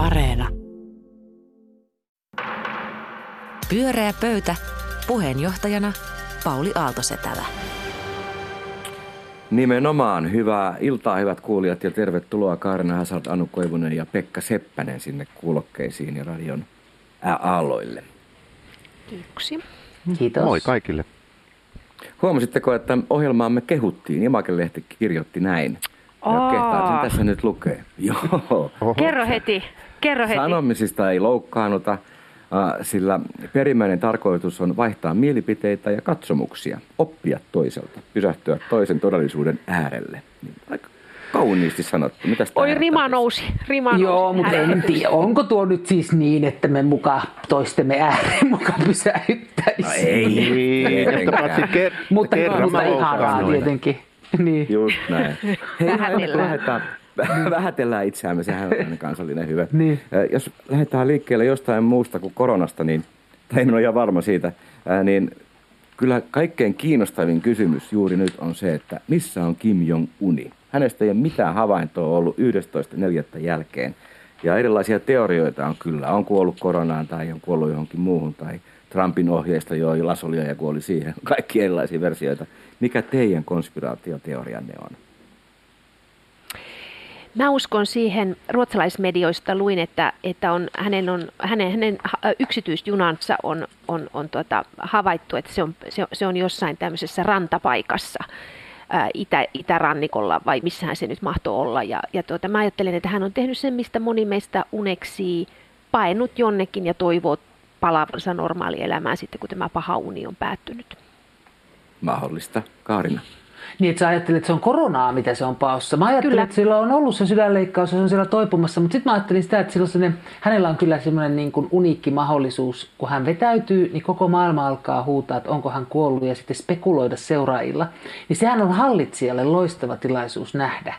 Areena. Pyöreä pöytä. Puheenjohtajana Pauli Aaltosetälä. Nimenomaan. Hyvää iltaa, hyvät kuulijat, ja tervetuloa Kaarina Hazard, Anu Koivunen ja Pekka Seppänen sinne kuulokkeisiin ja radion aalloille. Kiitoksia. Kiitos. Moi kaikille. Huomasitteko, että ohjelmaamme kehuttiin? Imakelehti kirjoitti näin. Ja kehtaa sen tässä nyt lukee. Joo. Oho. Kerro heti, kerro heti. Sanomisista ei loukkaannuta, sillä perimmäinen tarkoitus on vaihtaa mielipiteitä ja katsomuksia, oppia toiselta, pysähtyä toisen todellisuuden äärelle. Niin, aika kauniisti sanottu. Mitäs Oi, rima nousi, rima nousi. Joo, mutta en tiedä, onko tuo nyt siis niin, että me muka toistemme ääreen muka No pysäyttäisi. ei, kerran mutta mä ihanaa loukkaannuin. tietenkin. Niin. Just näin. Hei, no, Vähätellään. lähdetään, vähätellään itseämme, sehän on kansallinen hyvä. Niin. Jos lähdetään liikkeelle jostain muusta kuin koronasta, niin, tai en ole ihan varma siitä, niin kyllä kaikkein kiinnostavin kysymys juuri nyt on se, että missä on Kim Jong-uni? Hänestä ei ole mitään havaintoa ollut 11.4. jälkeen. Ja erilaisia teorioita on kyllä. On kuollut koronaan tai on kuollut johonkin muuhun tai Trumpin ohjeista joi lasolia ja kuoli siihen. Kaikki erilaisia versioita. Mikä teidän konspiraatioteorianne on? Mä uskon siihen, ruotsalaismedioista luin, että, että on, hänen, on, hänen, hänen yksityisjunansa on, on, on tuota, havaittu, että se on, se, se on jossain tämmöisessä rantapaikassa itä, itärannikolla vai missähän se nyt mahtoi olla. Ja, ja tuota, mä ajattelen, että hän on tehnyt sen, mistä moni meistä uneksii, paennut jonnekin ja toivoo palaavansa normaalielämään sitten, kun tämä paha uni on päättynyt. Mahdollista. Kaarina. Niin, että sä ajattelet, että se on koronaa, mitä se on paossa. Mä ajattelin, Kyllä. että sillä on ollut se sydänleikkaus ja se on siellä toipumassa, mutta sitten mä ajattelin sitä, että sellainen, hänellä on kyllä semmoinen niin kuin uniikki mahdollisuus, kun hän vetäytyy, niin koko maailma alkaa huutaa, että onko hän kuollut ja sitten spekuloida seuraajilla. Niin sehän on hallitsijalle loistava tilaisuus nähdä,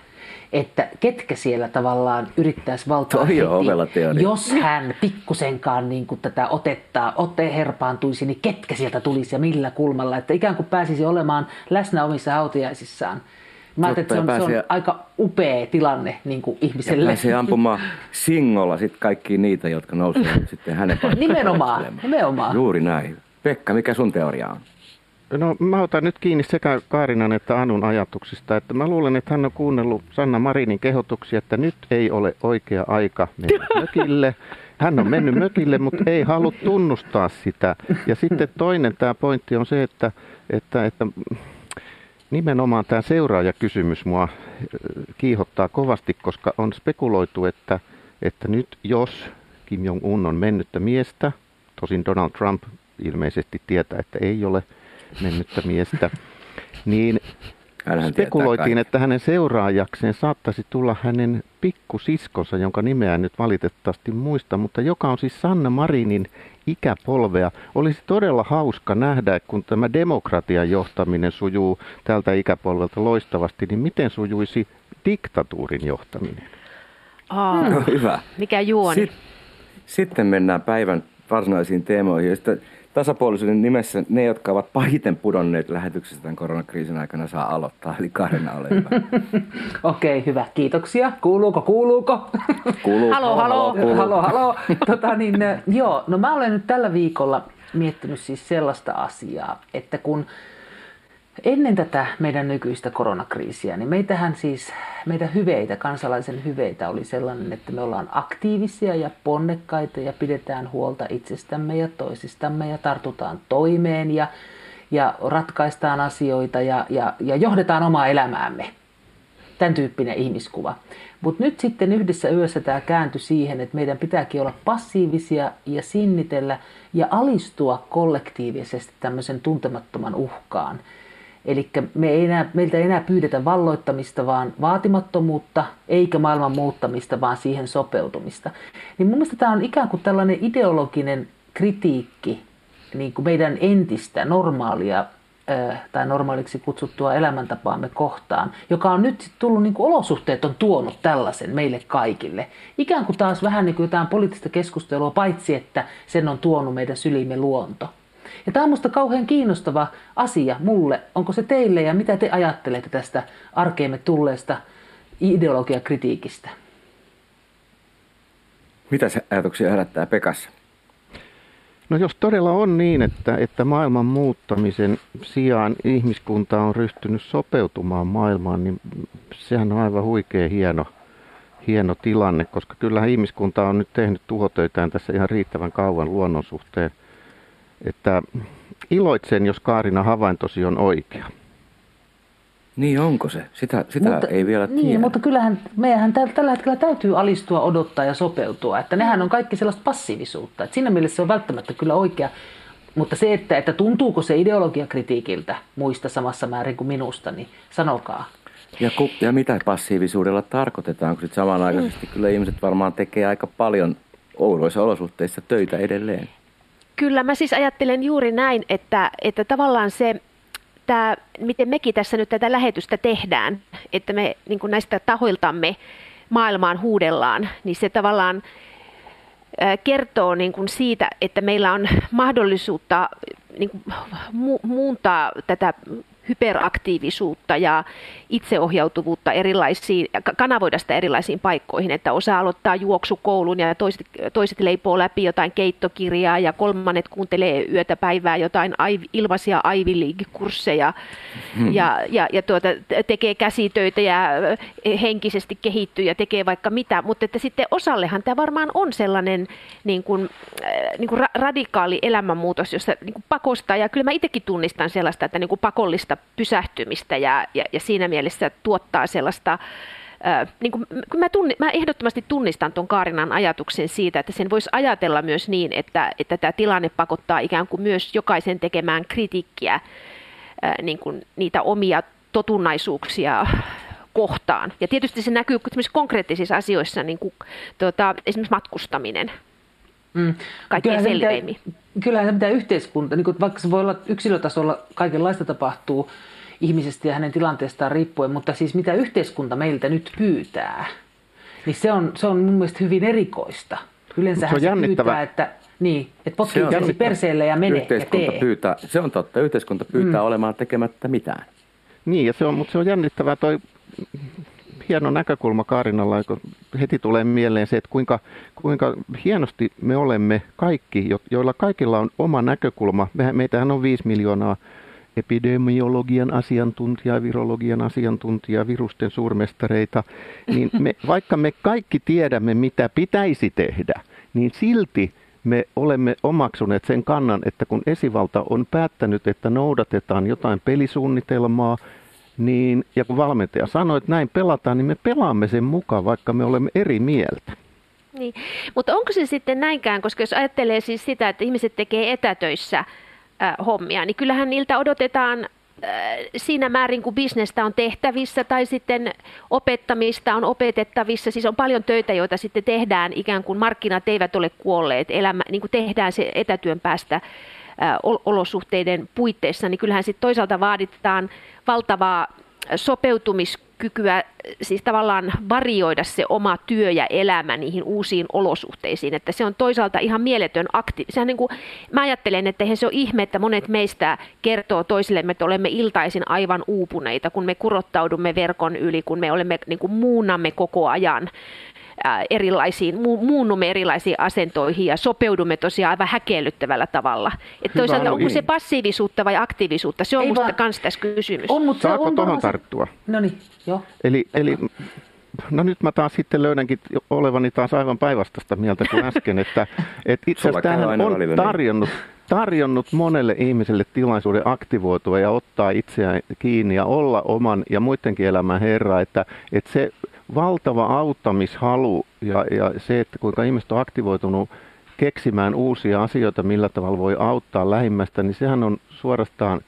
että ketkä siellä tavallaan yrittäisi valtaa ovela teoria. jos hän pikkusenkaan niin kuin tätä otetta, otte herpaantuisi, niin ketkä sieltä tulisi ja millä kulmalla, että ikään kuin pääsisi olemaan läsnä omissa hautajaisissaan. Mä ajattelin, että se on, Totta, ja se on pääsee- aika upea tilanne niin kuin Ja ihmiselle. pääsee ampumaan singolla sit kaikki niitä, jotka nousee sitten hänen paikkaan Nimenomaan, nimenomaan. Juuri näin. Pekka, mikä sun teoria on? No mä otan nyt kiinni sekä Kaarinan että Anun ajatuksista, että mä luulen, että hän on kuunnellut Sanna Marinin kehotuksia, että nyt ei ole oikea aika mennä mökille. Hän on mennyt mökille, mutta ei halua tunnustaa sitä. Ja sitten toinen tämä pointti on se, että, että, että nimenomaan tämä seuraajakysymys mua ö, kiihottaa kovasti, koska on spekuloitu, että, että nyt jos Kim Jong-un on mennyttä miestä, tosin Donald Trump ilmeisesti tietää, että ei ole mennyttä miestä, niin Hänhän spekuloitiin, että hänen seuraajakseen saattaisi tulla hänen pikkusiskonsa, jonka nimeä en nyt valitettavasti muista, mutta joka on siis Sanna Marinin ikäpolvea. Olisi todella hauska nähdä, kun tämä demokratian johtaminen sujuu tältä ikäpolvelta loistavasti, niin miten sujuisi diktatuurin johtaminen? Aa, No, hyvä. mikä juoni? Sit, sitten mennään päivän varsinaisiin teemoihin. Sitten tasapuolisuuden nimessä ne, jotka ovat pahiten pudonneet lähetyksestä tämän koronakriisin aikana, saa aloittaa. Eli Kaarina, ole hyvä. Okei, hyvä. Kiitoksia. Kuuluuko, kuuluuko? Kuuluu, Halo, halo. kuuluu. Halo, halo. Tota, niin, joo, no mä olen nyt tällä viikolla miettinyt siis sellaista asiaa, että kun ennen tätä meidän nykyistä koronakriisiä, niin meitähän siis, meidän hyveitä, kansalaisen hyveitä oli sellainen, että me ollaan aktiivisia ja ponnekkaita ja pidetään huolta itsestämme ja toisistamme ja tartutaan toimeen ja, ja ratkaistaan asioita ja, ja, ja johdetaan omaa elämäämme tämän tyyppinen ihmiskuva. Mutta nyt sitten yhdessä yössä tämä kääntyi siihen, että meidän pitääkin olla passiivisia ja sinnitellä ja alistua kollektiivisesti tämmöisen tuntemattoman uhkaan. Eli me ei enää, meiltä ei enää pyydetä valloittamista, vaan vaatimattomuutta, eikä maailman muuttamista, vaan siihen sopeutumista. Niin mun mielestä tämä on ikään kuin tällainen ideologinen kritiikki niin kuin meidän entistä normaalia tai normaaliksi kutsuttua elämäntapaamme kohtaan, joka on nyt tullut, niin kuin olosuhteet on tuonut tällaisen meille kaikille. Ikään kuin taas vähän niin kuin jotain poliittista keskustelua, paitsi että sen on tuonut meidän sylimme luonto. Ja tämä on minusta kauhean kiinnostava asia mulle. Onko se teille ja mitä te ajattelette tästä arkeemme tulleesta ideologiakritiikistä? Mitä se ajatuksia herättää Pekassa? No jos todella on niin, että, että maailman muuttamisen sijaan ihmiskunta on ryhtynyt sopeutumaan maailmaan, niin sehän on aivan huikea hieno, hieno tilanne, koska kyllähän ihmiskunta on nyt tehnyt tuhotöitään tässä ihan riittävän kauan luonnon suhteen. Että iloitsen, jos Kaarina havaintosi on oikea. Niin onko se? Sitä, sitä mutta, ei vielä niin, tiedä. mutta kyllähän meidän tällä hetkellä täytyy alistua, odottaa ja sopeutua. Että nehän on kaikki sellaista passiivisuutta. Että siinä mielessä se on välttämättä kyllä oikea. Mutta se, että, että tuntuuko se ideologiakritiikiltä muista samassa määrin kuin minusta, niin sanokaa. Ja, ku, ja mitä passiivisuudella tarkoitetaan, kun samanaikaisesti mm. kyllä ihmiset varmaan tekee aika paljon oudoissa olosuhteissa töitä edelleen. Kyllä, mä siis ajattelen juuri näin, että, että tavallaan se tämä, miten mekin tässä nyt tätä lähetystä tehdään, että me niin näistä tahoiltamme maailmaan huudellaan, niin se tavallaan kertoo niin kuin siitä, että meillä on mahdollisuutta niin kuin muuntaa tätä hyperaktiivisuutta ja itseohjautuvuutta erilaisiin, kanavoida sitä erilaisiin paikkoihin, että osa aloittaa juoksukoulun ja toiset, toiset leipoo läpi jotain keittokirjaa ja kolmannet kuuntelee yötä päivää jotain aiv, ilmaisia Ivy League-kursseja hmm. ja, ja, ja tuota, tekee käsitöitä ja henkisesti kehittyy ja tekee vaikka mitä, mutta että sitten osallehan tämä varmaan on sellainen niin kuin, niin kuin radikaali elämänmuutos, jossa niin kuin pakostaa ja kyllä mä itsekin tunnistan sellaista, että niin kuin pakollista pysähtymistä ja, ja, ja siinä mielessä tuottaa sellaista niin kuin, mä, tunni, mä ehdottomasti tunnistan tuon Kaarinan ajatuksen siitä, että sen voisi ajatella myös niin, että, että tämä tilanne pakottaa ikään kuin myös jokaisen tekemään kritiikkiä niin kuin niitä omia totunnaisuuksia kohtaan. Ja tietysti se näkyy konkreettisissa asioissa, niin kuin, tuota, esimerkiksi matkustaminen. Mm. Kaikkein selveimmin. Kyllähän se mitä yhteiskunta, niin kuin vaikka se voi olla yksilötasolla kaikenlaista tapahtuu, ihmisestä ja hänen tilanteestaan riippuen, mutta siis mitä yhteiskunta meiltä nyt pyytää, niin se on, se on mun mielestä hyvin erikoista. Yleensä se, se pyytää, että, niin, että potkii perseelle ja mene yhteiskunta ja tee. Pyytää, se on totta, yhteiskunta pyytää mm. olemaan tekemättä mitään. Niin, ja se on, mutta se on jännittävää toi hieno näkökulma Kaarinalla, kun heti tulee mieleen se, että kuinka, kuinka hienosti me olemme kaikki, joilla kaikilla on oma näkökulma. Meitähän on viisi miljoonaa epidemiologian asiantuntijaa, virologian asiantuntijaa, virusten suurmestareita, niin me, vaikka me kaikki tiedämme, mitä pitäisi tehdä, niin silti me olemme omaksuneet sen kannan, että kun esivalta on päättänyt, että noudatetaan jotain pelisuunnitelmaa, niin, ja kun valmentaja sanoi, että näin pelataan, niin me pelaamme sen mukaan, vaikka me olemme eri mieltä. Niin. Mutta onko se sitten näinkään, koska jos ajattelee siis sitä, että ihmiset tekee etätöissä hommia, niin kyllähän niiltä odotetaan siinä määrin, kun bisnestä on tehtävissä tai sitten opettamista on opetettavissa. Siis on paljon töitä, joita sitten tehdään ikään kuin markkinat eivät ole kuolleet. Elämä, niin kuin tehdään se etätyön päästä olosuhteiden puitteissa, niin kyllähän sitten toisaalta vaaditaan valtavaa sopeutumiskykyä, siis tavallaan varioida se oma työ ja elämä niihin uusiin olosuhteisiin. Että se on toisaalta ihan mieletön akti. Sehän niin kuin, mä ajattelen, että eihän se ole ihme, että monet meistä kertoo toisillemme, että olemme iltaisin aivan uupuneita, kun me kurottaudumme verkon yli, kun me olemme niin kuin muunnamme koko ajan erilaisiin, muunnumme erilaisiin asentoihin ja sopeudumme tosiaan aivan häkellyttävällä tavalla. Että toisaalta onko se passiivisuutta vai aktiivisuutta, se on Ei minusta myös tässä kysymys. On, mutta Saako on tuohon tarttua? No niin, joo. Eli, eli No nyt mä taas sitten löydänkin olevani taas aivan päinvastaista mieltä kuin äsken, että, että itse asiassa tämähän on niin. tarjonnut, tarjonnut monelle ihmiselle tilaisuuden aktivoitua ja ottaa itseään kiinni ja olla oman ja muidenkin elämän herra, että, että se valtava auttamishalu ja, ja se, että kuinka ihmiset on aktivoitunut keksimään uusia asioita, millä tavalla voi auttaa lähimmästä, niin sehän on suorastaan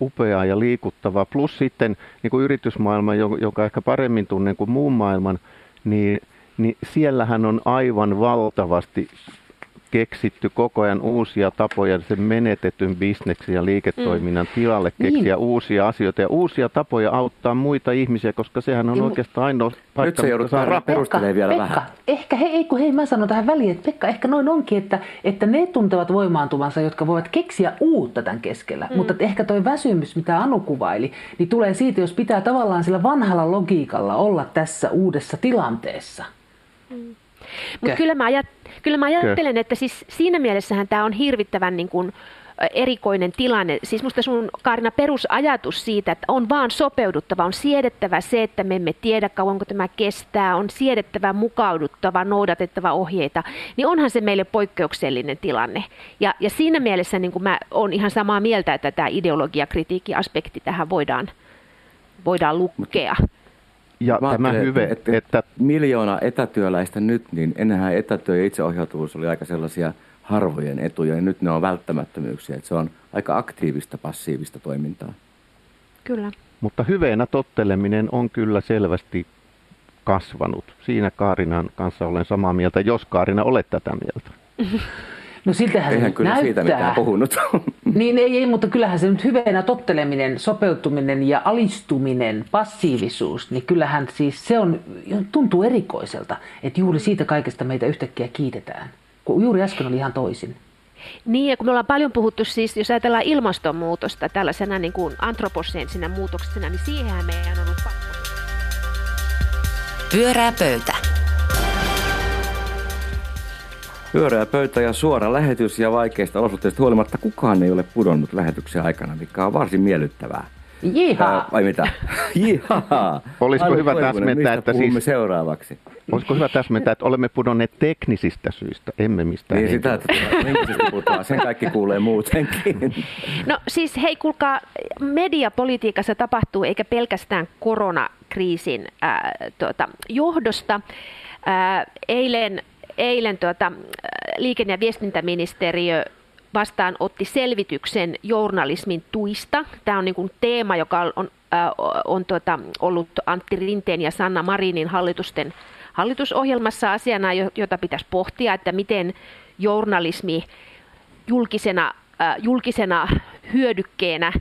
upeaa ja liikuttavaa. Plus sitten niin kuin yritysmaailma, joka ehkä paremmin tunnen kuin muun maailman, niin, niin siellähän on aivan valtavasti keksitty koko ajan uusia tapoja sen menetetyn bisneksen ja liiketoiminnan mm. tilalle keksiä niin. uusia asioita ja uusia tapoja auttaa muita ihmisiä, koska sehän on niin, oikeastaan ainoa paikka. Nyt se joudut perustelemaan vielä Pekka, vähän. Ehkä, hei, ei kun hei, mä sanon tähän väliin, että Pekka, ehkä noin onkin, että, että ne tuntevat voimaantuvansa, jotka voivat keksiä uutta tämän keskellä. Mm. Mutta ehkä toi väsymys, mitä Anu kuvaili, niin tulee siitä, jos pitää tavallaan sillä vanhalla logiikalla olla tässä uudessa tilanteessa. Mm. Mutta kyllä, mä ajat, kyllä mä ajattelen, että siis siinä mielessähän tämä on hirvittävän niin kuin, erikoinen tilanne. Siis musta sun Kaarina perusajatus siitä, että on vaan sopeuduttava, on siedettävä se, että me emme tiedä kauanko tämä kestää, on siedettävä, mukauduttava, noudatettava ohjeita, niin onhan se meille poikkeuksellinen tilanne. Ja, ja siinä mielessä niin mä olen ihan samaa mieltä, että tämä ideologiakritiikki-aspekti tähän voidaan, voidaan lukea. Ja Mä tämä hyve, että, että... Miljoona etätyöläistä nyt, niin ennenhän etätyö ja itseohjautuvuus oli aika sellaisia – harvojen etuja ja nyt ne on välttämättömyyksiä. Että se on aika aktiivista, passiivista toimintaa. Kyllä. Mutta hyveenä totteleminen on kyllä selvästi kasvanut. Siinä Kaarinan kanssa olen samaa mieltä, jos Kaarina olet tätä mieltä. No siltähän Eihän kyllä näyttää. siitä mitään puhunut. Niin ei, ei, mutta kyllähän se nyt hyvänä totteleminen, sopeutuminen ja alistuminen, passiivisuus, niin kyllähän siis se on, tuntuu erikoiselta, että juuri siitä kaikesta meitä yhtäkkiä kiitetään kun juuri äsken oli ihan toisin. Niin, ja kun me ollaan paljon puhuttu siis, jos ajatellaan ilmastonmuutosta tällaisena niin kuin antroposeensina muutoksena, niin siihenhän meidän on ollut pakko. Pyörää pöytä. Pyörää pöytä ja suora lähetys ja vaikeista olosuhteista huolimatta kukaan ei ole pudonnut lähetyksen aikana, mikä on varsin miellyttävää. Jihaa. vai mitä? Jihaa. Olisiko hyvä täsmentää, että siis... seuraavaksi? Olisiko hyvä täsmentää, että olemme pudonneet teknisistä syistä, emme mistään Niin sitä, että puhutaan. Sen kaikki kuulee muutenkin. No siis hei, kuulkaa, mediapolitiikassa tapahtuu eikä pelkästään koronakriisin ää, tuota, johdosta. Ää, eilen eilen tuota, liikenne- ja viestintäministeriö vastaan otti selvityksen journalismin tuista. Tämä on niin kuin teema, joka on, äh, on tuota, ollut Antti Rinteen ja Sanna Marinin hallitusten hallitusohjelmassa asiana, jota pitäisi pohtia, että miten journalismi julkisena, äh, julkisena hyödykkeenä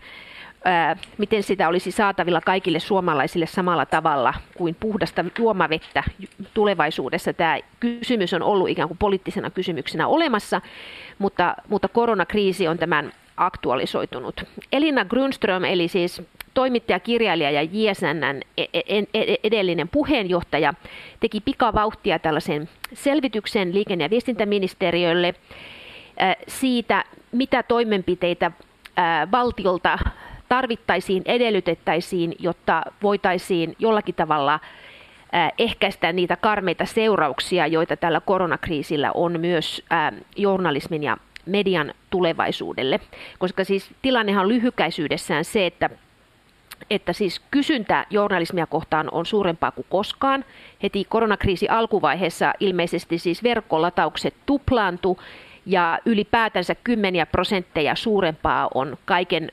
miten sitä olisi saatavilla kaikille suomalaisille samalla tavalla kuin puhdasta juomavettä tulevaisuudessa. Tämä kysymys on ollut ikään kuin poliittisena kysymyksenä olemassa, mutta, mutta koronakriisi on tämän aktualisoitunut. Elina Grunström, eli siis toimittaja, kirjailija ja JSNn e, e, e, edellinen puheenjohtaja, teki pikavauhtia tällaisen selvityksen liikenne- ja viestintäministeriölle siitä, mitä toimenpiteitä valtiolta tarvittaisiin, edellytettäisiin, jotta voitaisiin jollakin tavalla ehkäistä niitä karmeita seurauksia, joita tällä koronakriisillä on myös journalismin ja median tulevaisuudelle. Koska siis tilannehan on lyhykäisyydessään se, että että siis kysyntä journalismia kohtaan on suurempaa kuin koskaan. Heti koronakriisi alkuvaiheessa ilmeisesti siis verkkolataukset tuplaantu ja ylipäätänsä kymmeniä prosentteja suurempaa on kaiken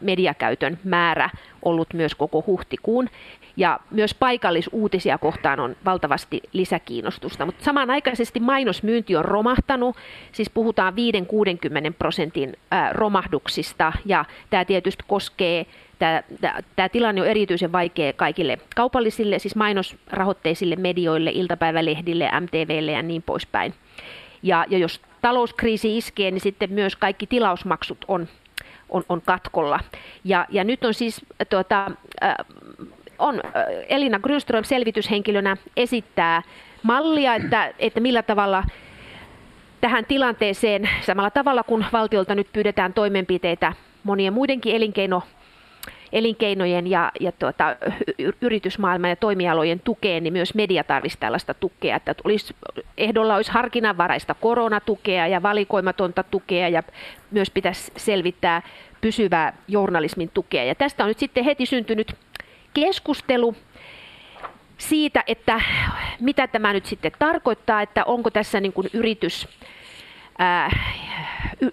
mediakäytön määrä ollut myös koko huhtikuun. Ja myös paikallisuutisia kohtaan on valtavasti lisäkiinnostusta. Mutta samanaikaisesti mainosmyynti on romahtanut, siis puhutaan 5-60 prosentin romahduksista. Ja tämä tietysti koskee, tämä, tilanne on erityisen vaikea kaikille kaupallisille, siis mainosrahoitteisille medioille, iltapäivälehdille, MTVlle ja niin poispäin. Ja, ja jos talouskriisi iskee, niin sitten myös kaikki tilausmaksut on on, on katkolla. Ja, ja nyt on siis tuota, äh, on, äh, Elina Grönström selvityshenkilönä esittää mallia, että, että millä tavalla tähän tilanteeseen samalla tavalla kuin valtiolta nyt pyydetään toimenpiteitä monien muidenkin elinkeino elinkeinojen ja, ja tuota, yritysmaailman ja toimialojen tukeen, niin myös media tarvitsisi tällaista tukea. Että olisi, ehdolla olisi harkinnanvaraista koronatukea ja valikoimatonta tukea ja myös pitäisi selvittää pysyvää journalismin tukea. Ja tästä on nyt sitten heti syntynyt keskustelu siitä, että mitä tämä nyt sitten tarkoittaa, että onko tässä niin kuin yritys, ää,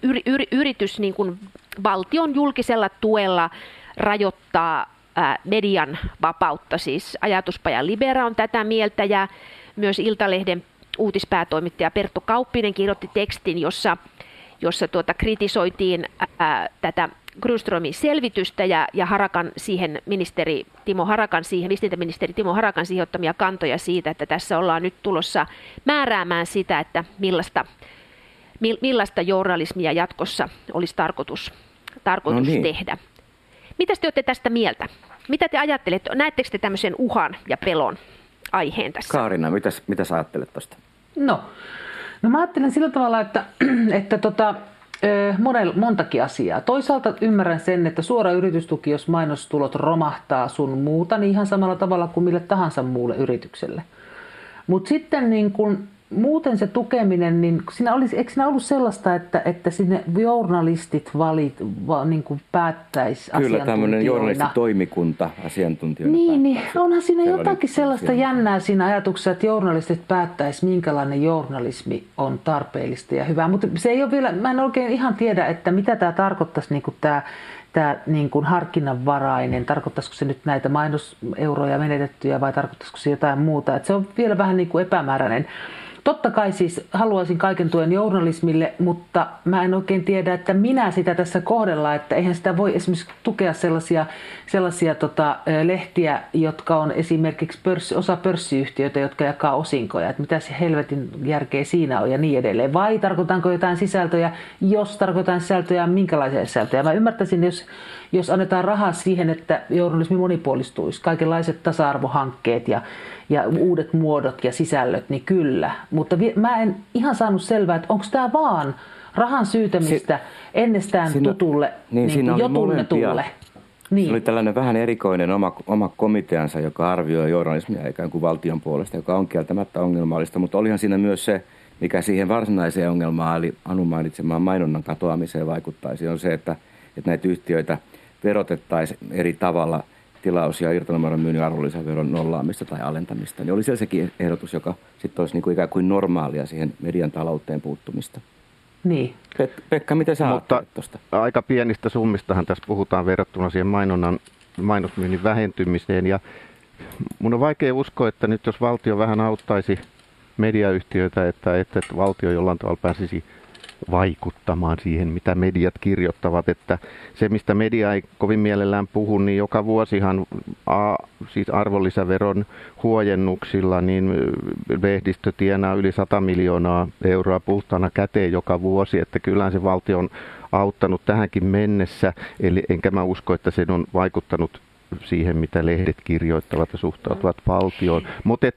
yri, yri, yritys niin kuin valtion julkisella tuella rajoittaa median vapautta. Siis ajatuspajan Libera on tätä mieltä ja myös Iltalehden uutispäätoimittaja Pertto Kauppinen kirjoitti tekstin, jossa, jossa tuota, kritisoitiin ää, tätä Grunströmin selvitystä ja, ja Harakan siihen ministeri Timo Harakan siihen, viestintäministeri Timo Harakan siihen ottamia kantoja siitä, että tässä ollaan nyt tulossa määräämään sitä, että millaista, millaista journalismia jatkossa olisi tarkoitus, tarkoitus no niin. tehdä. Mitä te olette tästä mieltä? Mitä te ajattelette? Näettekö te tämmöisen uhan ja pelon aiheen tässä? Kaarina, mitä, mitä sä ajattelet tuosta? No, no mä ajattelen sillä tavalla, että, että tota, monel, montakin asiaa. Toisaalta ymmärrän sen, että suora yritystuki, jos mainostulot romahtaa sun muuta, niin ihan samalla tavalla kuin mille tahansa muulle yritykselle. Mutta sitten niin kun muuten se tukeminen, niin siinä olisi, eikö siinä ollut sellaista, että, että sinne journalistit valit, va, niin kuin päättäisi Kyllä tämmöinen journalistitoimikunta asiantuntijoina. Niin, niin onhan siinä jotakin sellaista jännää siinä ajatuksessa, että journalistit päättäisi, minkälainen journalismi on tarpeellista ja hyvää. Mutta se ei ole vielä, mä en oikein ihan tiedä, että mitä tämä tarkoittaisi niin kuin tämä tämä niin kuin harkinnanvarainen, tarkoittaisiko se nyt näitä mainoseuroja menetettyjä vai tarkoittaisiko se jotain muuta. Että se on vielä vähän niin kuin epämääräinen. Totta kai siis haluaisin kaiken tuen journalismille, mutta mä en oikein tiedä, että minä sitä tässä kohdella, että eihän sitä voi esimerkiksi tukea sellaisia, sellaisia tota, lehtiä, jotka on esimerkiksi pörssi, osa pörssiyhtiöitä, jotka jakaa osinkoja, että mitä se helvetin järkeä siinä on ja niin edelleen. Vai tarkoitanko jotain sisältöjä, jos tarkoitan sisältöjä, minkälaisia sisältöjä. Mä ymmärtäisin, jos, jos annetaan rahaa siihen, että journalismi monipuolistuisi, kaikenlaiset tasa-arvohankkeet ja ja uudet muodot ja sisällöt, niin kyllä. Mutta vi- mä en ihan saanut selvää, että onko tämä vaan rahan syytämistä si- ennestään siinä, tutulle, niin, niin siinä jo tunnetulle. Niin. Se oli tällainen vähän erikoinen oma, oma komiteansa, joka arvioi journalismia ikään kuin valtion puolesta, joka on kieltämättä ongelmallista, mutta olihan siinä myös se, mikä siihen varsinaiseen ongelmaan, eli Anu mainitsemaan mainonnan katoamiseen vaikuttaisi, on se, että, että näitä yhtiöitä verotettaisiin eri tavalla – tilaus- ja irtonumeron myynnin arvonlisäveron nollaamista tai alentamista, niin oli siellä sekin ehdotus, joka sitten olisi niin kuin ikään kuin normaalia siihen median talouteen puuttumista. Niin. Pek- Pekka, miten sä Mutta tuosta? aika pienistä summistahan tässä puhutaan verrattuna siihen mainonnan, mainosmyynnin vähentymiseen. Ja mun on vaikea uskoa, että nyt jos valtio vähän auttaisi mediayhtiöitä, että, että, että valtio jollain tavalla pääsisi vaikuttamaan siihen, mitä mediat kirjoittavat. Että se, mistä media ei kovin mielellään puhu, niin joka vuosihan a, siis arvonlisäveron huojennuksilla, niin lehdistö tienaa yli 100 miljoonaa euroa puhtaana käteen joka vuosi, että kyllähän se valtio on auttanut tähänkin mennessä, eli enkä mä usko, että se on vaikuttanut siihen, mitä lehdet kirjoittavat ja suhtautuvat valtioon. Mutta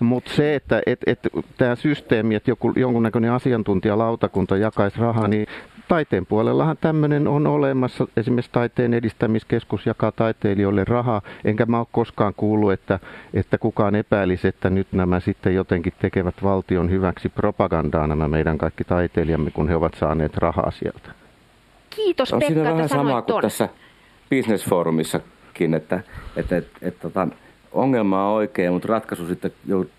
mut se, että et, et, tämä systeemi, että joku, jonkunnäköinen asiantuntijalautakunta jakaisi rahaa, niin taiteen puolellahan tämmöinen on olemassa. Esimerkiksi taiteen edistämiskeskus jakaa taiteilijoille rahaa, enkä mä ole koskaan kuullut, että, että kukaan epäilisi, että nyt nämä sitten jotenkin tekevät valtion hyväksi propagandaa nämä meidän kaikki taiteilijamme, kun he ovat saaneet rahaa sieltä. Kiitos on Pekka, siinä vähän sama kuin tässä Business Forumissa itsekin, että, että, että, että tota, ongelma on oikein, mutta ratkaisu sitten jout,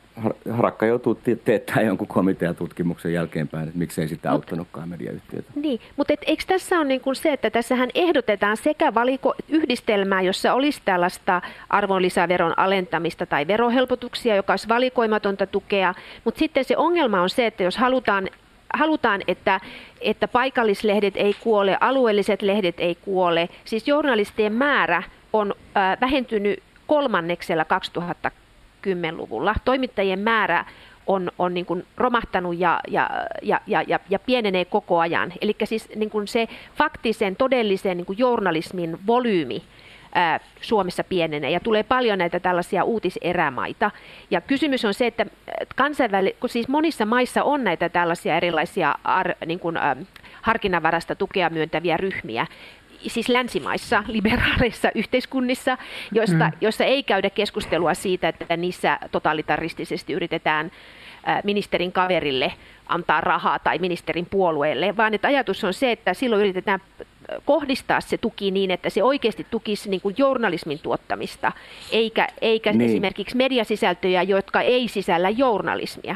Harakka joutuu teettämään jonkun komiteatutkimuksen jälkeenpäin, että miksei sitä auttanutkaan mediayhtiötä. Niin, mutta et, eikö tässä ole niin kuin se, että tässähän ehdotetaan sekä valiko yhdistelmää, jossa olisi tällaista arvonlisäveron alentamista tai verohelpotuksia, joka olisi valikoimatonta tukea, mutta sitten se ongelma on se, että jos halutaan halutaan, että, että paikallislehdet ei kuole, alueelliset lehdet ei kuole, siis journalistien määrä on vähentynyt kolmanneksella 2010-luvulla. Toimittajien määrä on, on niin kuin romahtanut ja, ja, ja, ja, ja pienenee koko ajan. Eli siis niin kuin se faktisen, todellisen niin kuin journalismin volyymi ää, Suomessa pienenee ja tulee paljon näitä tällaisia uutiserämaita. Ja kysymys on se, että kansainväli- kun siis monissa maissa on näitä tällaisia erilaisia ar, niin kuin, ä, harkinnanvarasta tukea myöntäviä ryhmiä, siis länsimaissa, liberaaleissa yhteiskunnissa, joista, mm. joissa ei käydä keskustelua siitä, että niissä totalitaristisesti yritetään ministerin kaverille antaa rahaa tai ministerin puolueelle, vaan että ajatus on se, että silloin yritetään kohdistaa se tuki niin, että se oikeasti tukisi niin kuin journalismin tuottamista, eikä, eikä niin. esimerkiksi mediasisältöjä, jotka ei sisällä journalismia.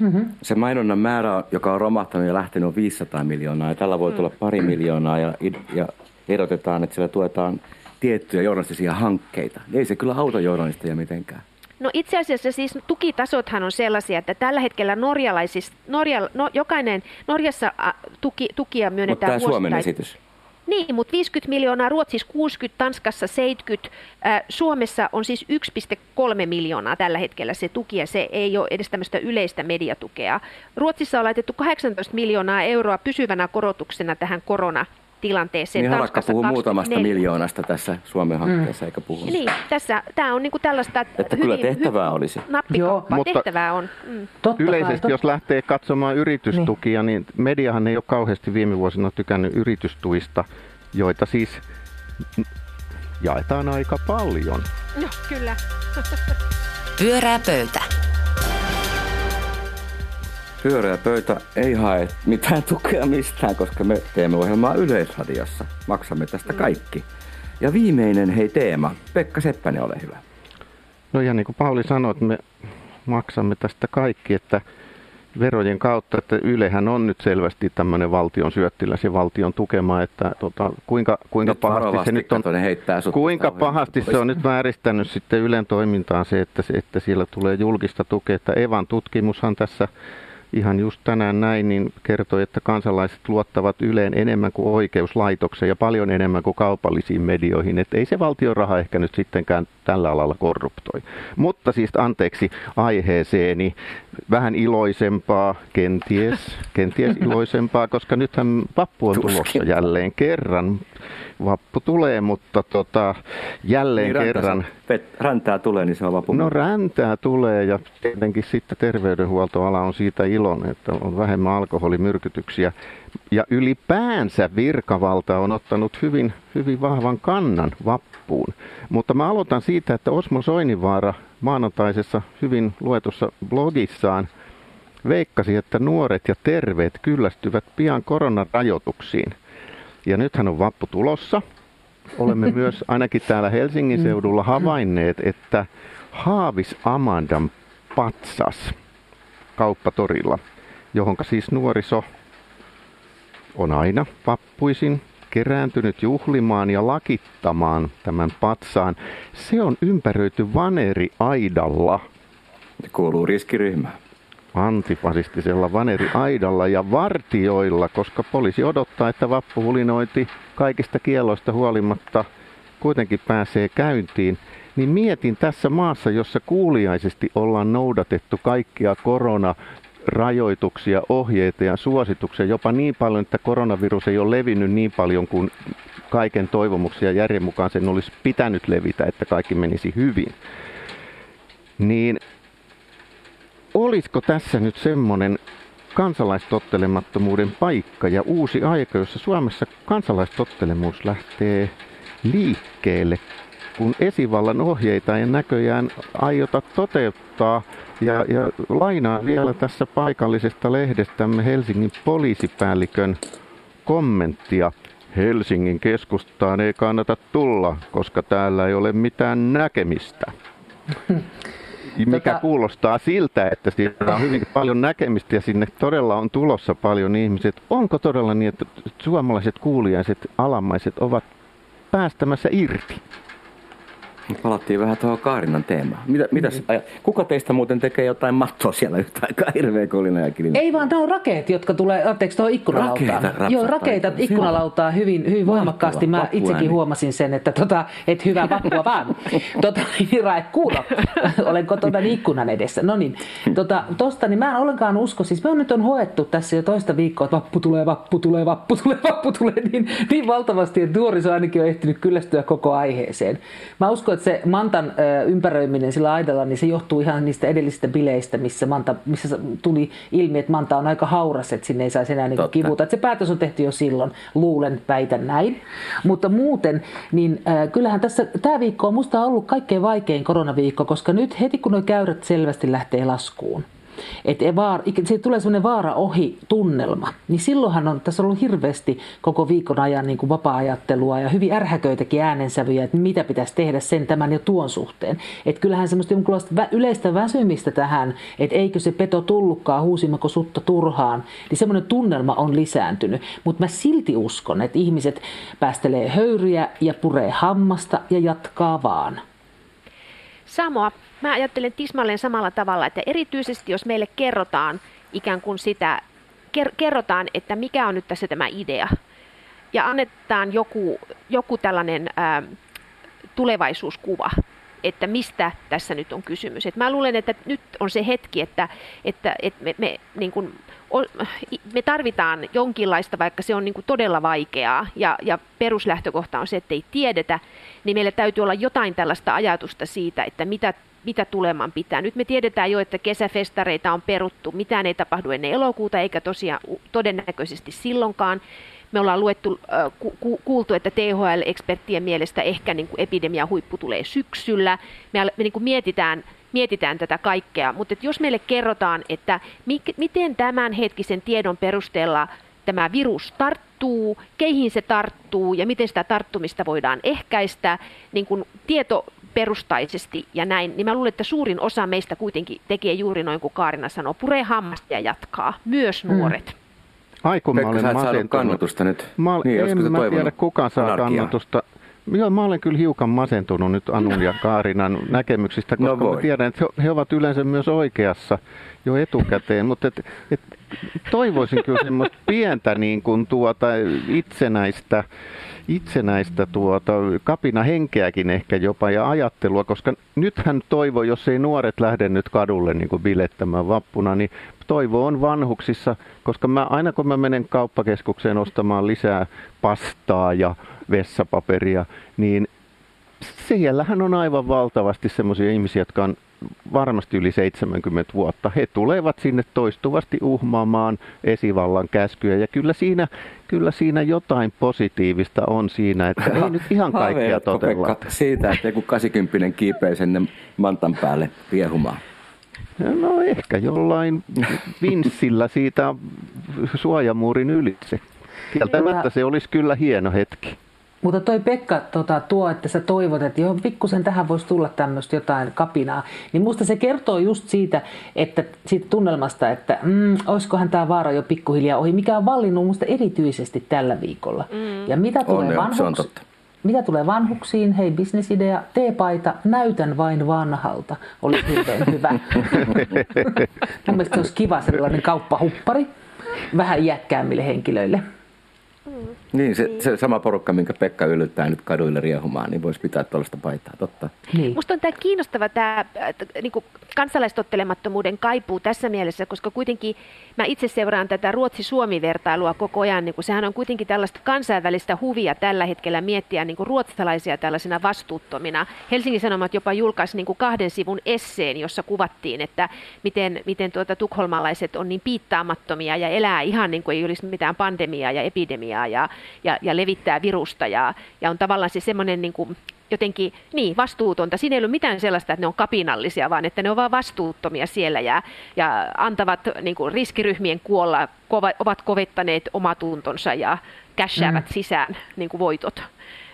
Mm-hmm. Se mainonnan määrä, joka on romahtanut ja lähtenyt on 500 miljoonaa ja tällä voi tulla mm. pari miljoonaa ja, ja ehdotetaan, että sillä tuetaan tiettyjä journalistisia hankkeita. Ei se kyllä auta journalisteja mitenkään. No itse asiassa siis tukitasothan on sellaisia, että tällä hetkellä norjalaisista, Norja, no, jokainen, Norjassa tuki, tukia myönnetään Mutta tämä Suomen esitys. Niin, mutta 50 miljoonaa, Ruotsissa 60, Tanskassa 70, äh, Suomessa on siis 1,3 miljoonaa tällä hetkellä se tuki ja se ei ole edes tämmöistä yleistä mediatukea. Ruotsissa on laitettu 18 miljoonaa euroa pysyvänä korotuksena tähän korona tilanteeseen. Niin Harakka Tanskassa puhuu muutamasta 24. miljoonasta tässä Suomen hankkeessa, eikä puhu. Niin, tässä, tämä on niinku tällaista Että kyllä tehtävää olisi. Nappikauppaa, Joo, mutta- tehtävää on. Mm. Totta Yleisesti, kai, jos lähtee katsomaan yritystukia, niin. niin mediahan ei ole kauheasti viime vuosina tykännyt yritystuista, joita siis jaetaan aika paljon. Joo, kyllä. Pyörää pöytä. Pyöreä pöytä ei hae mitään tukea mistään, koska me teemme ohjelmaa Yleisradiossa. Maksamme tästä kaikki. Ja viimeinen hei teema. Pekka Seppänen, ole hyvä. No ja niin kuin Pauli sanoi, että me maksamme tästä kaikki, että verojen kautta, että Ylehän on nyt selvästi tämmöinen valtion syöttiläs ja valtion tukema, että tota, kuinka, kuinka Nyt pahasti se nyt on, heittää kuinka pahasti se on nyt vääristänyt sitten Ylen toimintaan se, että, se, että siellä tulee julkista tukea, että Evan tutkimushan tässä ihan just tänään näin, niin kertoi, että kansalaiset luottavat Yleen enemmän kuin oikeuslaitokseen ja paljon enemmän kuin kaupallisiin medioihin. Että ei se valtion raha ehkä nyt sittenkään tällä alalla korruptoi. Mutta siis anteeksi aiheeseeni, vähän iloisempaa, kenties, kenties iloisempaa, koska nythän vappu on tulossa jälleen kerran. Vappu tulee, mutta tota, jälleen Niin kerran. räntää tulee, niin se on vapu. No räntää tulee ja tietenkin sitten terveydenhuoltoala on siitä iloinen, että on vähemmän alkoholimyrkytyksiä. Ja ylipäänsä virkavalta on ottanut hyvin, hyvin vahvan kannan vappuun. Mutta mä aloitan siitä, että Osmo Soininvaara maanantaisessa hyvin luetussa blogissaan veikkasi, että nuoret ja terveet kyllästyvät pian koronarajoituksiin. Ja nythän on vappu tulossa. Olemme myös ainakin täällä Helsingin seudulla havainneet, että Haavis Amandan patsas kauppatorilla, johon siis nuoriso on aina vappuisin kerääntynyt juhlimaan ja lakittamaan tämän patsaan. Se on ympäröity vaneri-aidalla, Se kuuluu riskiryhmään. antifasistisella vaneri-aidalla ja vartioilla, koska poliisi odottaa, että vappuhulinointi kaikista kieloista huolimatta kuitenkin pääsee käyntiin. Niin mietin tässä maassa, jossa kuuliaisesti ollaan noudatettu kaikkia korona rajoituksia, ohjeita ja suosituksia jopa niin paljon, että koronavirus ei ole levinnyt niin paljon kuin kaiken toivomuksia ja järjen mukaan sen olisi pitänyt levitä, että kaikki menisi hyvin. Niin olisiko tässä nyt semmoinen kansalaistottelemattomuuden paikka ja uusi aika, jossa Suomessa kansalaistottelemus lähtee liikkeelle, kun esivallan ohjeita ei näköjään aiota toteuttaa. Ja, ja lainaan vielä tässä paikallisesta lehdestämme Helsingin poliisipäällikön kommenttia. Helsingin keskustaan ei kannata tulla, koska täällä ei ole mitään näkemistä. Mikä Tota- kuulostaa siltä, että siellä on hyvin paljon näkemistä ja sinne todella on tulossa paljon ihmiset. Onko todella niin, että suomalaiset kuulijaiset alamaiset ovat päästämässä irti? Palattiin vähän tuohon Kaarinan teemaan. Mitä, mitäs, Niin. ajat? Kuka teistä muuten tekee jotain mattoa siellä yhtä aikaa? Hirveä kolina ja. Ei vaan, nämä on rakeet, jotka tulee, anteeksi, tuohon ikkunalautaan. Rakeita Joo, rakeita ikkunaan. ikkunalautaan hyvin, hyvin voimakkaasti. Mä vappuääni. itsekin huomasin sen, että, tota, että hyvää vappua vaan. tota, niin Rae, kuulo, olen kotona ikkunan edessä. No niin, tota, tosta, niin mä en ollenkaan usko, siis me on nyt on hoettu tässä jo toista viikkoa, että vappu tulee, vappu tulee, vappu tulee, vappu tulee, niin, niin valtavasti, että nuoriso ainakin on ehtinyt kyllästyä koko aiheeseen. Mä uskon, että se Mantan ympäröiminen sillä aidalla, niin se johtuu ihan niistä edellisistä bileistä, missä, Manta, missä tuli ilmi, että Manta on aika hauras, että sinne ei saisi enää Totta. kivuta. Että se päätös on tehty jo silloin, luulen, väitän näin. Mutta muuten, niin äh, kyllähän tässä tämä viikko on musta ollut kaikkein vaikein koronaviikko, koska nyt heti kun nuo käyrät selvästi lähtee laskuun, että siitä tulee sellainen vaara ohi tunnelma, niin silloinhan on tässä ollut hirveästi koko viikon ajan niin kuin vapaa-ajattelua ja hyvin ärhäköitäkin äänensävyjä, että mitä pitäisi tehdä sen, tämän ja tuon suhteen. Että kyllähän semmoista vä- yleistä väsymistä tähän, että eikö se peto tullutkaan, huusimmeko sutta turhaan, niin semmoinen tunnelma on lisääntynyt. Mutta mä silti uskon, että ihmiset päästelee höyryjä ja puree hammasta ja jatkaa vaan. Samoa. Mä ajattelen tismalleen samalla tavalla, että erityisesti jos meille kerrotaan ikään kuin sitä, ker- kerrotaan, että mikä on nyt tässä tämä idea, ja annetaan joku, joku tällainen ää, tulevaisuuskuva, että mistä tässä nyt on kysymys. Et mä luulen, että nyt on se hetki, että, että, että me, me, niin kuin, me tarvitaan jonkinlaista, vaikka se on niin todella vaikeaa ja, ja peruslähtökohta on se, että ei tiedetä, niin meillä täytyy olla jotain tällaista ajatusta siitä, että mitä mitä tuleman pitää. Nyt me tiedetään jo, että kesäfestareita on peruttu, mitään ei tapahdu ennen elokuuta, eikä tosiaan todennäköisesti silloinkaan. Me ollaan luettu, ku, ku, kuultu, että THL-eksperttien mielestä ehkä niin kuin epidemian huippu tulee syksyllä. Me, me niin kuin mietitään, mietitään tätä kaikkea, mutta jos meille kerrotaan, että mi, miten tämän hetkisen tiedon perusteella tämä virus tarttuu, keihin se tarttuu ja miten sitä tarttumista voidaan ehkäistä, niin kun tieto perustaisesti ja näin, niin mä luulen, että suurin osa meistä kuitenkin tekee juuri noin kuin Kaarina sanoo, puree hammasta ja jatkaa, myös mm. nuoret. Mm. Ai kun Pekka, mä olen masentunut. kannatusta nyt. Mä, niin, en mä tiedä, kuka saa anarkiaa. kannatusta. Joo, mä olen kyllä hiukan masentunut nyt Anun ja Kaarinan näkemyksistä, no koska no mä tiedän, että he ovat yleensä myös oikeassa jo etukäteen, mutta et, et, toivoisin kyllä semmoista pientä niin kuin tuota itsenäistä itsenäistä tuota, kapina henkeäkin ehkä jopa ja ajattelua, koska nythän toivo, jos ei nuoret lähde nyt kadulle niin kuin bilettämään vappuna, niin toivo on vanhuksissa, koska mä, aina kun mä menen kauppakeskukseen ostamaan lisää pastaa ja vessapaperia, niin siellähän on aivan valtavasti semmoisia ihmisiä, jotka on varmasti yli 70 vuotta. He tulevat sinne toistuvasti uhmaamaan esivallan käskyjä ja kyllä siinä, kyllä siinä jotain positiivista on siinä, että ei nyt ihan kaikkea totella. siitä, että joku 80 kiipeä sinne mantan päälle riehumaan? No ehkä jollain vinssillä siitä suojamuurin ylitse. Kieltämättä se olisi kyllä hieno hetki. Mutta toi Pekka tota, tuo, että sä toivot, että joo, pikkusen tähän voisi tulla tämmöistä jotain kapinaa, niin musta se kertoo just siitä, että siitä tunnelmasta, että mm, olisikohan tämä vaara jo pikkuhiljaa ohi, mikä on vallinnut musta erityisesti tällä viikolla. Mm. Ja mitä tulee, on, vanhuks... mitä tulee vanhuksiin, hei bisnesidea, teepaita, näytän vain vanhalta, oli hirveän hyvä. Mun mielestä se olisi kiva sellainen kauppahuppari vähän iäkkäämmille henkilöille. Mm. Niin, se, niin. se sama porukka, minkä Pekka yllyttää nyt kaduille riehumaan, niin voisi pitää tuollaista paitaa, totta. Niin. Musta on tämä kiinnostava tämä niin kansalaistottelemattomuuden kaipuu tässä mielessä, koska kuitenkin mä itse seuraan tätä Ruotsi-Suomi-vertailua koko ajan, niin kuin sehän on kuitenkin tällaista kansainvälistä huvia tällä hetkellä miettiä niin kuin ruotsalaisia tällaisina vastuuttomina. Helsingin Sanomat jopa julkaisi niin kuin kahden sivun esseen, jossa kuvattiin, että miten, miten tuota, tukholmalaiset on niin piittaamattomia ja elää ihan niin kuin ei olisi mitään pandemiaa ja epidemiaa ja, ja, ja levittää virusta ja, ja on tavallaan se semmoinen niin kuin jotenkin niin, vastuutonta. Siinä ei ole mitään sellaista, että ne on kapinallisia, vaan että ne ovat vain vastuuttomia siellä ja, ja antavat niin kuin riskiryhmien kuolla, kova, ovat kovettaneet omatuntonsa ja cashaavat mm. sisään niin kuin voitot.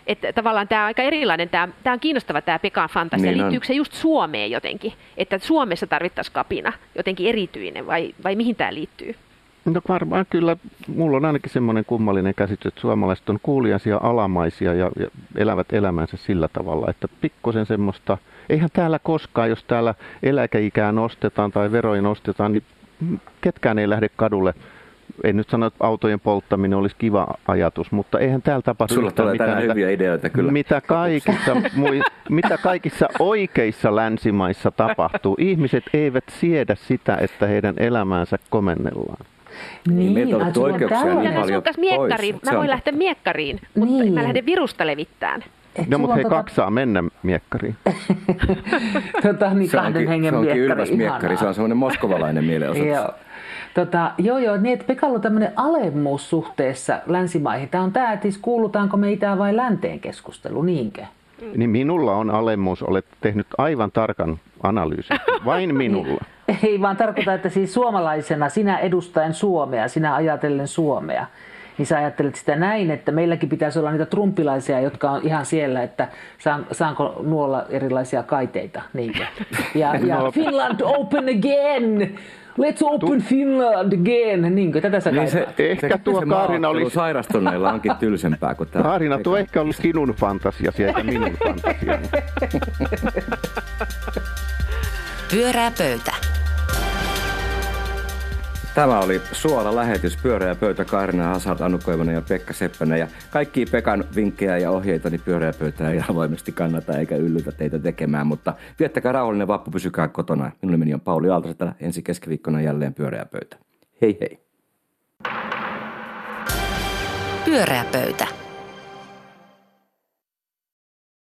Että tavallaan tämä on aika erilainen, tämä, tämä on kiinnostava tämä Pekan fantasia. Niin Liittyykö se just Suomeen jotenkin? Että Suomessa tarvittaisiin kapina jotenkin erityinen vai, vai mihin tämä liittyy? No varmaan kyllä, mulla on ainakin semmoinen kummallinen käsitys, että suomalaiset on kuuliaisia, alamaisia ja, ja elävät elämänsä sillä tavalla, että pikkusen semmoista, eihän täällä koskaan, jos täällä eläkeikää nostetaan tai veroja nostetaan, niin ketkään ei lähde kadulle en nyt sano, että autojen polttaminen olisi kiva ajatus, mutta eihän täällä tapahdu Sulla tulee mitään hyviä ideoita kyllä. Mitä kaikissa, mui, mitä kaikissa oikeissa länsimaissa tapahtuu. Ihmiset eivät siedä sitä, että heidän elämäänsä komennellaan. Niin, meiltä on oikeuksia niin paljon miekkariin. Mä voin lähteä miekkariin, mutta niin. mä lähden virusta levittämään. Et no, mutta he tota... kaksi saa mennä miekkariin. tota, niin se onkin, hengen se onkin ylväs miekkari, se on semmoinen moskovalainen mielenosoitus. joo. Tota, joo, joo, niin että Pekalla on tämmöinen alemmuus suhteessa länsimaihin. Tämä on tämä, että siis kuulutaanko me itään vai länteen keskustelu, niinkö? Niin minulla on alemmuus, olet tehnyt aivan tarkan analyysin, vain minulla. Ei vaan tarkoita, että siis suomalaisena sinä edustaen Suomea, sinä ajatellen Suomea, niin sä ajattelet sitä näin, että meilläkin pitäisi olla niitä trumpilaisia, jotka on ihan siellä, että saan, saanko nuolla erilaisia kaiteita. Niinkö? Ja, ja no. Finland open again! Let's open tu- Finland again! Niinkö? Tätä sä niin se, Ehkä se, tuo se Kaarina oli... sairastuneilla onkin tylsempää kuin tämä. Kaarina, tuo ehkä oli sinun fantasia sieltä minun fantasia. Pyörää pöytä. Tämä oli suola lähetys, pyöreä pöytä Kaarina Hazard, Anu Koivonen ja Pekka Seppänen. Ja kaikki Pekan vinkkejä ja ohjeita, niin pyöreä pöytä ei avoimesti kannata eikä yllytä teitä tekemään. Mutta viettäkää rauhallinen vappu, pysykää kotona. Minun nimeni on Pauli Aaltosetälä. Ensi keskiviikkona jälleen pyöreä pöytä. Hei hei. Pyöreä pöytä.